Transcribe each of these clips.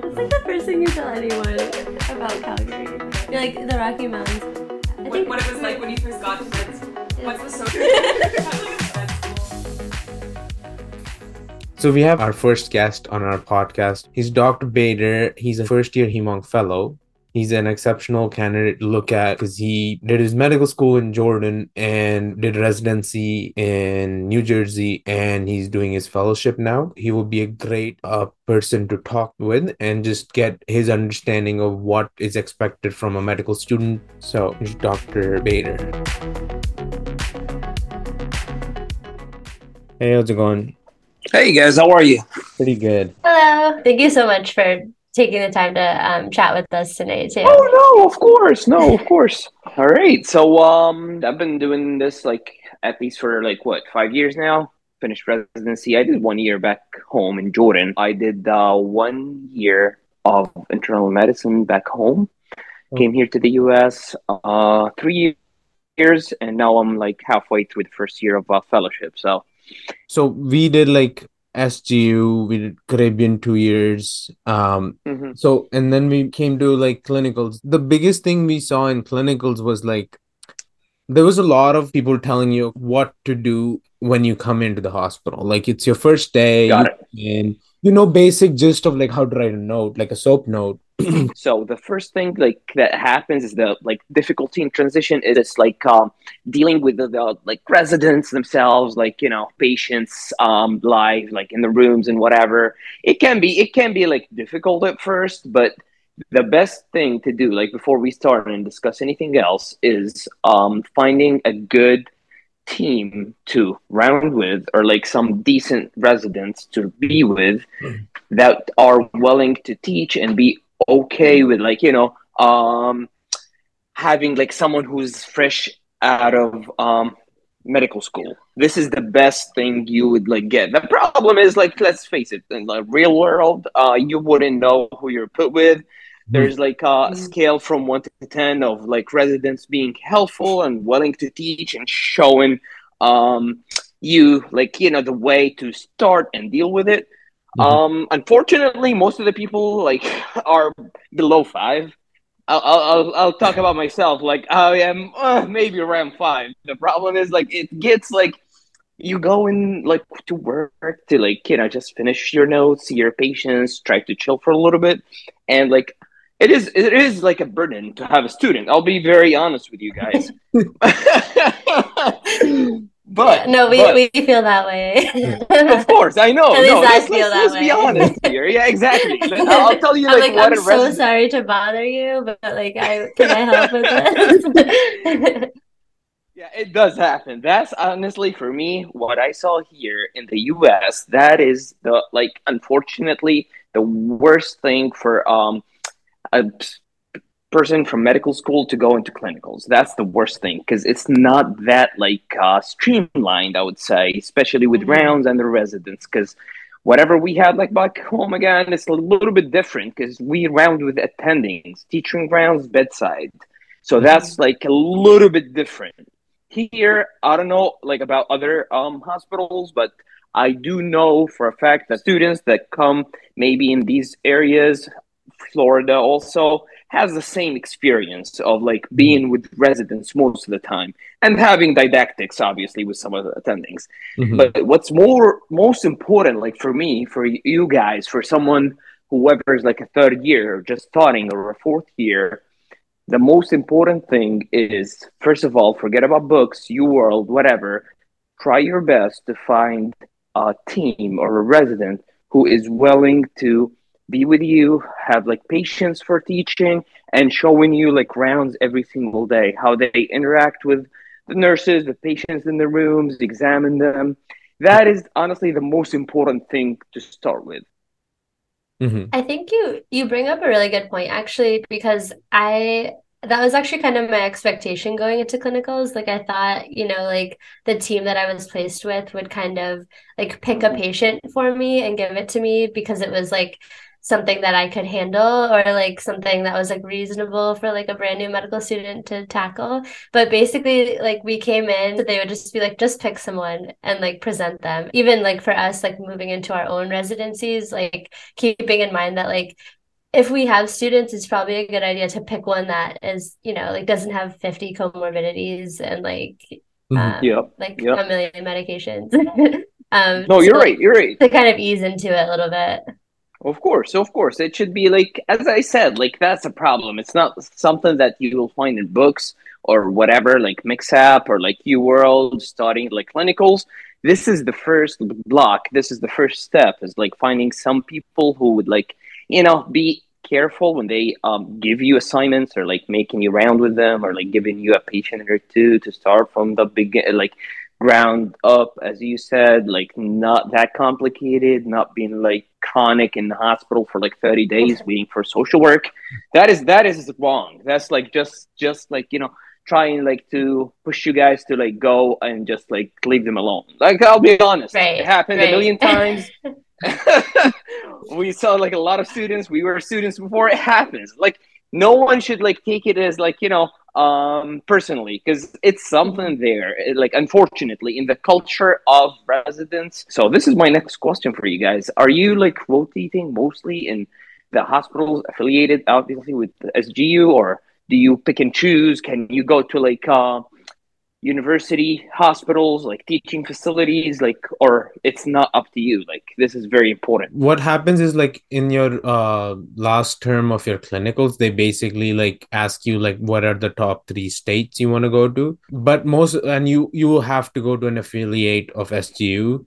That's like the first thing you tell anyone about Calgary. You're like the Rocky Mountains. I What, think what it was like when you first got to med school. What's the social? So we have our first guest on our podcast. He's Dr. Bader. He's a first year Hem-Onc fellow. He's an exceptional candidate to look at because he did his medical school in Jordan and did residency in New Jersey, and he's doing his fellowship now. He will be a great uh, person to talk with and just get his understanding of what is expected from a medical student. So, Dr. Bader. Hey, how's it going? Hey guys, how are you? Pretty good. Hello. Thank you so much for taking the time to um, chat with us tonight too. Oh no, of course, no, of course. All right, so um, I've been doing this like at least for like what five years now. Finished residency. I did one year back home in Jordan. I did uh, one year of internal medicine back home. Came here to the U.S. Uh, three years, and now I'm like halfway through the first year of uh, fellowship. So So we did like SGU, we did Caribbean two years. Um, mhm. so and then we came to like clinicals. The biggest thing we saw in clinicals was like there was a lot of people telling you what to do when you come into the hospital. Like it's your first day, and you know basic gist of like how to write a note, like a soap note. So the first thing like that happens is the like difficulty in transition is it's like um, dealing with the, the like residents themselves, like you know patients um, live like in the rooms and whatever. It can be it can be like difficult at first, but the best thing to do like before we start and discuss anything else is um, finding a good team to round with or like some decent residents to be with that are willing to teach and be okay with like you know um having like someone who's fresh out of um medical school. This is the best thing you would like get. The problem is like let's face it in the real world uh you wouldn't know who you're put with. There's like a scale from 1 to 10 of like residents being helpful and willing to teach and showing um you like you know the way to start and deal with it Mhm. um unfortunately most of the people like are below five. I'll, I'll, I'll- I'll talk about myself like i am uh, maybe around five. The problem is like it gets like you go in like to work to like you know just finish your notes see your patients try to chill for a little bit? And like it is it is like a burden to have a student. I'll be very honest with you guys but no, we, but- we feel that way. of course, I know. At least no, I let's, feel let's, that let's be honest here. Yeah, exactly. I'll I'll tell you I'm like, like, what I'm so sorry to bother you, but like, I can I help with this? Yeah, it does happen. That's honestly for me what I saw here in the U.S. That is the like, unfortunately, the worst thing for um person from medical school to go into clinicals. That's the worst thing because it's not that like uh, streamlined. I would say, especially with Mhm. rounds and the residents, because whatever we had like back home again, it's a little bit different because we round with attendings, teaching rounds bedside. So that's like a little bit different. Here, I don't know like about other um, hospitals, but I do know for a fact that students that come maybe in these areas, Florida also has the same experience of like being with residents most of the time and having didactics obviously with some of the attendings. Mhm. But what's more most important, like for me, for you guys, for someone whoever is like a third year or just starting or a fourth year, the most important thing is first of all, forget about books, UWorld whatever. Try your best to find a team or a resident who is willing to be with you, have like patience for teaching and showing you like rounds every single day, how they interact with the nurses, the patients in the rooms, examine them. That is honestly the most important thing to start with. Mhm. I think you you bring up a really good point actually because I that was actually kind of my expectation going into clinicals. Like I thought, you know, like the team that I was placed with would kind of like pick a Mhm. patient for me and give it to me because it was like something that I could handle or like something that was like reasonable for like a brand new medical student to tackle. But basically, like we came in, they would just be like, just pick someone and like present them. Even like for us, like moving into our own residencies, like keeping in mind that like if we have students, it's probably a good idea to pick one that is, you know, like doesn't have 50 comorbidities and like, Mhm. um, Yeah, like yeah. a million medications. um, No, you're so right. You're right. To kind of ease into it a little bit. Of course, of course. It should be like, as I said, like that's a problem. It's not something that you will find in books or whatever, like MKSAP or like UWorld studying like clinicals. This is the first block. This is the first step is like finding some people who would like, you know, be careful when they um, give you assignments or like making you round with them or like giving you a patient or two to start from the begin, like ground up, as you said, like not that complicated, not being like chronic in the hospital for like 30 days waiting for social work. That is that is wrong. That's like just just like, you know, trying like to push you guys to like go and just like leave them alone. Like I'll be honest. Right, It happened right. a million times. we saw like a lot of students. We were students before it happens. Like no one should like take it as like you know um personally because it's something there like unfortunately in the culture of residents. So this is my next question for you guys. Are you like rotating mostly in the hospitals affiliated obviously with sgu or do you pick and choose? Can you go to like uh university hospitals like teaching facilities like or it's not up to you. Like this is very important. What happens is like in your uh last term of your clinicals they basically like ask you like what are the top three states you want to go to. But most and you you will have to go to an affiliate of sgu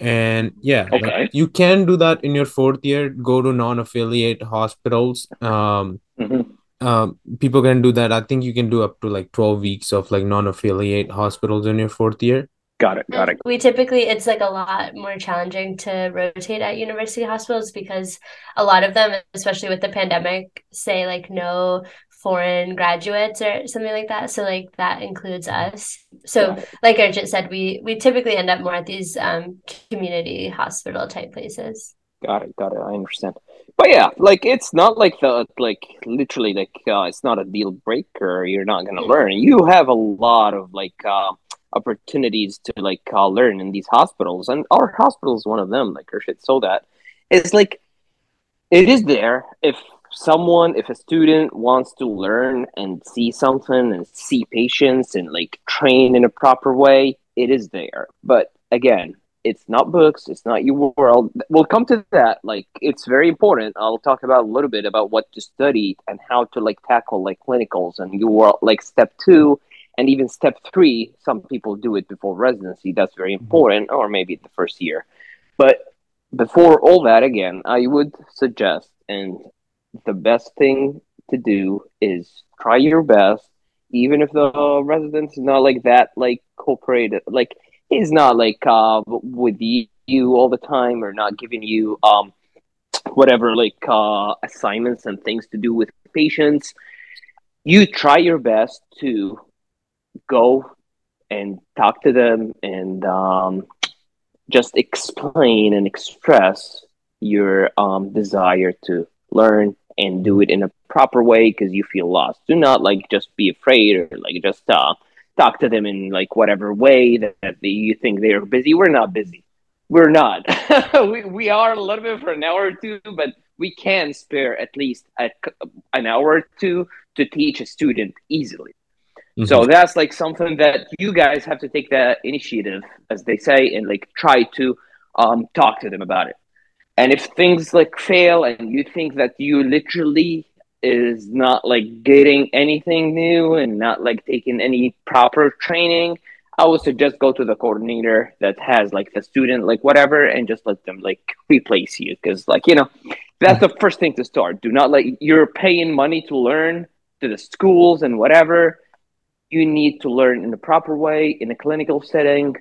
and yeah like, Okay. you can do that in your fourth year. Go to non-affiliate hospitals. Um Mhm. Um people can do that i think you can do up to like 12 weeks of like non-affiliate hospitals in your fourth year got it got it We typically, it's like a lot more challenging to rotate at university hospitals because a lot of them, especially with the pandemic, say like no foreign graduates or something like that. So like that includes us. So like Urchit said, we we typically end up more at these um community hospital type places. Got it, got it. I understand. But yeah, like it's not like the like literally like uh, it's not a deal breaker. You're not gonna learn. You have a lot of like uh, opportunities to like uh, learn in these hospitals, and our hospital is one of them. Like Urchit, so that it's like it is there if someone if a student wants to learn and see something and see patients and like train in a proper way it is there but again it's not books it's not UWorld. We'll come to that like it's very important. I'll talk about a little bit about what to study and how to like tackle like clinicals and UWorld like step two and even step three some people do it before residency that's very mm-hmm. important or maybe the first year. But before all that again i would suggest and the best thing to do is try your best even if the resident is not like that like cooperative like he's not like uh with you, all the time or not giving you um whatever like uh assignments and things to do with patients you try your best to go and talk to them and um just explain and express your um desire to learn and do it in a proper way because you feel lost. Do not like just be afraid or like just uh, talk to them in like whatever way that, that they, you think they are busy. We're not busy. We're not. we, we are a little bit for an hour or two, but we can spare at least a, an hour or two to teach a student easily. So that's like something that you guys have to take that initiative, as they say, and like try to um, talk to them about it. And if things like fail and you think that you literally is not like getting anything new and not like taking any proper training, I would suggest go to the coordinator that has like the student, like whatever, and just let them like replace you. Cause like, you know, that's the first thing to start. Do not like you're paying money to learn to the schools and whatever. You need to learn in the proper way in a clinical setting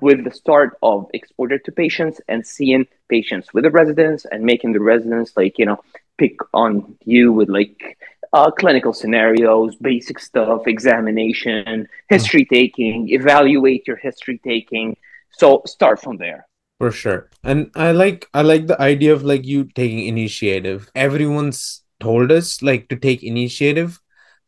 with the start of exposure to patients and seeing patients with the residents and making the residents like you know pick on you with like uh, clinical scenarios basic stuff examination history taking evaluate your history taking so start from there For sure. And I like I like the idea of like you taking initiative. Everyone's told us like to take initiative,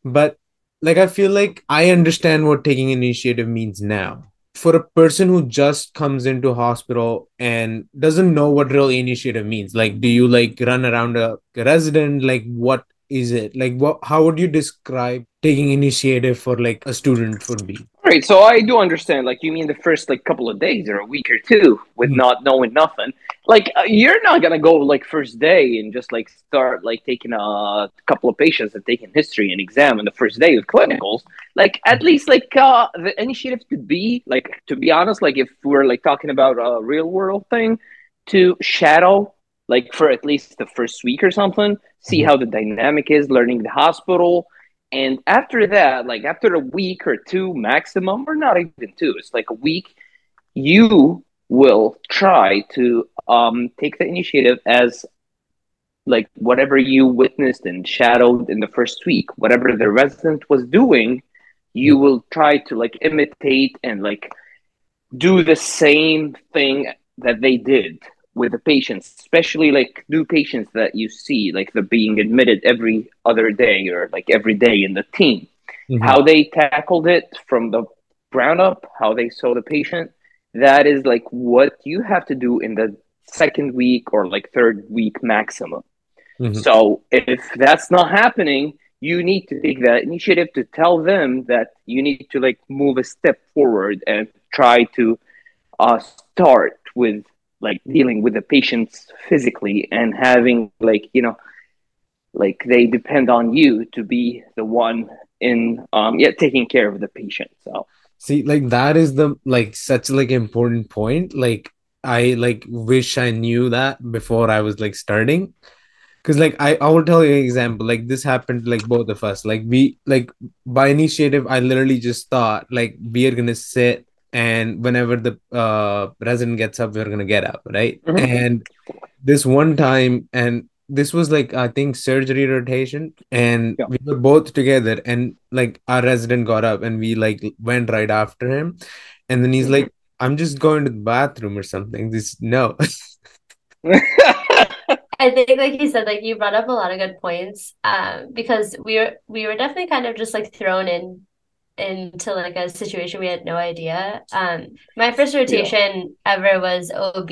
but like I feel like I understand what taking initiative means now. For a person who just comes into hospital and doesn't know what real initiative means like do you like run around a resident? Like what is it? Like what how would you describe taking initiative for like a student would be All right, so I do understand. Like, you mean the first like couple of days or a week or two with Mhm. not knowing nothing? Like, uh, you're not gonna go like first day and just like start like taking a couple of patients and taking history and exam on the first day of clinicals. Like, at least like uh, the initiative could be like, to be honest, like if we're like talking about a real world thing, to shadow like for at least the first week or something, see Mhm. how the dynamic is, learning the hospital, and after that, like after a week or two maximum, or not even two, it's like a week, you will try to um, take the initiative as like whatever you witnessed and shadowed in the first week, whatever the resident was doing, you will try to like imitate and like do the same thing that they did with the patients, especially like new patients that you see, like they're being admitted every other day or like every day in the team. Mhm. How they tackled it from the ground up, how they saw the patient, that is like what you have to do in the second week or like third week maximum. Mhm. So if that's not happening, you need to take that initiative to tell them that you need to like move a step forward and try to uh, start with like dealing with the patients physically and having like you know like they depend on you to be the one in um yeah taking care of the patient so See, like that is the like such like important point. Like I like wish I knew that before I was like starting. Cause like I, I will tell you an example. Like this happened like both of us. Like we like by initiative, I literally just thought like we are gonna sit and whenever the uh resident gets up, we're gonna get up, right? Mhm. And this one time, and this was like I think surgery rotation, and Yeah. we were both together, and like our resident got up, and we like went right after him, and then he's Mhm. like, "I'm just going to the bathroom or something." This no, I think, like you said, like you brought up a lot of good points. Um, because we were we were definitely kind of just like thrown in into like a situation we had no idea. Um, my first rotation ever was OB,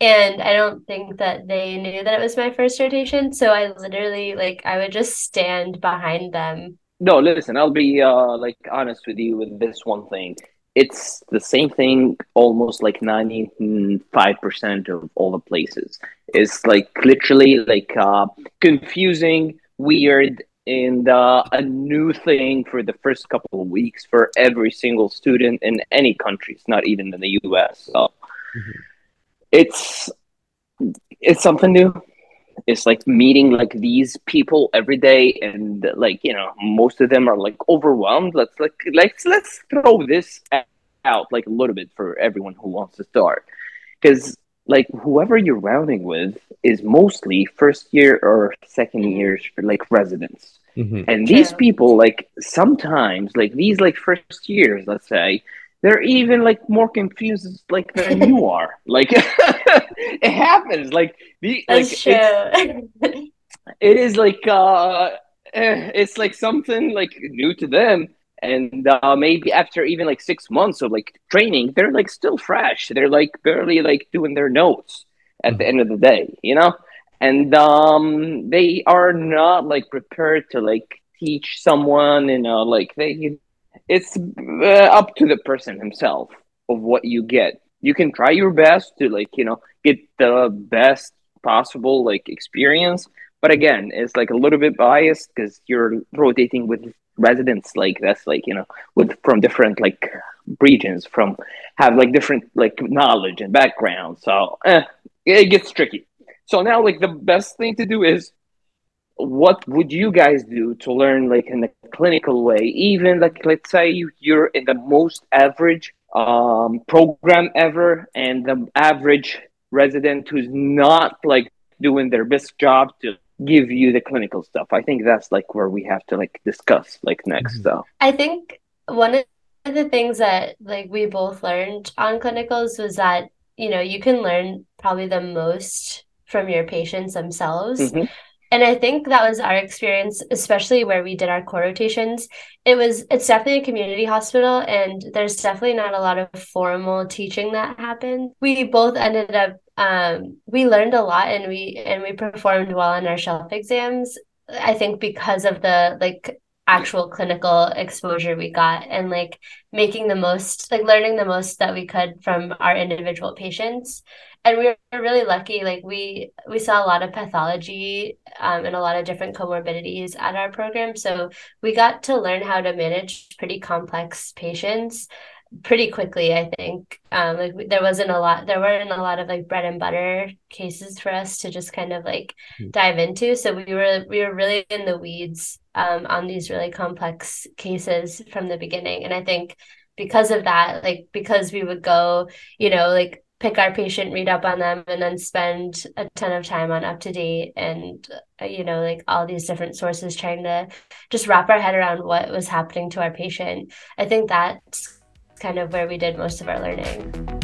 and I don't think that they knew that it was my first rotation. So I literally like I would just stand behind them. No, listen, I'll be uh like honest with you with this one thing. It's the same thing almost like 95% of all the places. It's like literally like uh confusing, weird, and uh, a new thing for the first couple of weeks for every single student in any countries, not even in the US. So Mhm. it's it's something new it's like meeting like these people every day and like you know most of them are like overwhelmed let's like let's let's throw this out like a little bit for everyone who wants to start because like whoever you're rounding with is mostly first year or second years like residents. Mhm. and these True. people like sometimes like these like first years let's say they're even like more confused like than you are. Like it happens. Like the like That's it's- it is like uh eh, it's like something like new to them and uh, maybe after even like six months of like training they're like still fresh. They're like barely like doing their notes at the end of the day you know? And um they are not like prepared to like teach someone you know like they it's uh, up to the person himself of what you get. You can try your best to like you know get the best possible like experience. But again it's like a little bit biased because you're rotating with residents like that's like you know with from different like regions from have like different like knowledge and background so eh, it gets tricky. So now like the best thing to do is what would you guys do to learn like in a clinical way? Even like let's say you, you're in the most average um, program ever and the average resident who's not like doing their best job to give you the clinical stuff i think that's like where we have to like discuss like next Mhm. so I think one of the things that like we both learned on clinicals was that, you know, you can learn probably the most from your patients themselves. Mhm. and i think that was our experience especially where we did our core rotations it was it's definitely a community hospital and there's definitely not a lot of formal teaching that happened we both ended up um, we learned a lot and we and we performed well in our shelf exams i think because of the like actual clinical exposure we got and like making the most like learning the most that we could from our individual patients. And we were really lucky like we we saw a lot of pathology um, and a lot of different comorbidities at our program. So we got to learn how to manage pretty complex patients pretty quickly i think. Um like there wasn't a lot there weren't a lot of like bread and butter cases for us to just kind of like mm-hmm. dive into. So we were we were really in the weeds um on these really complex cases from the beginning. And i think because of that like because we would go you know like pick our patient read up on them and then spend a ton of time on UpToDate and uh, you know like all these different sources trying to just wrap our head around what was happening to our patient i think that's kind of where we did most of our learning.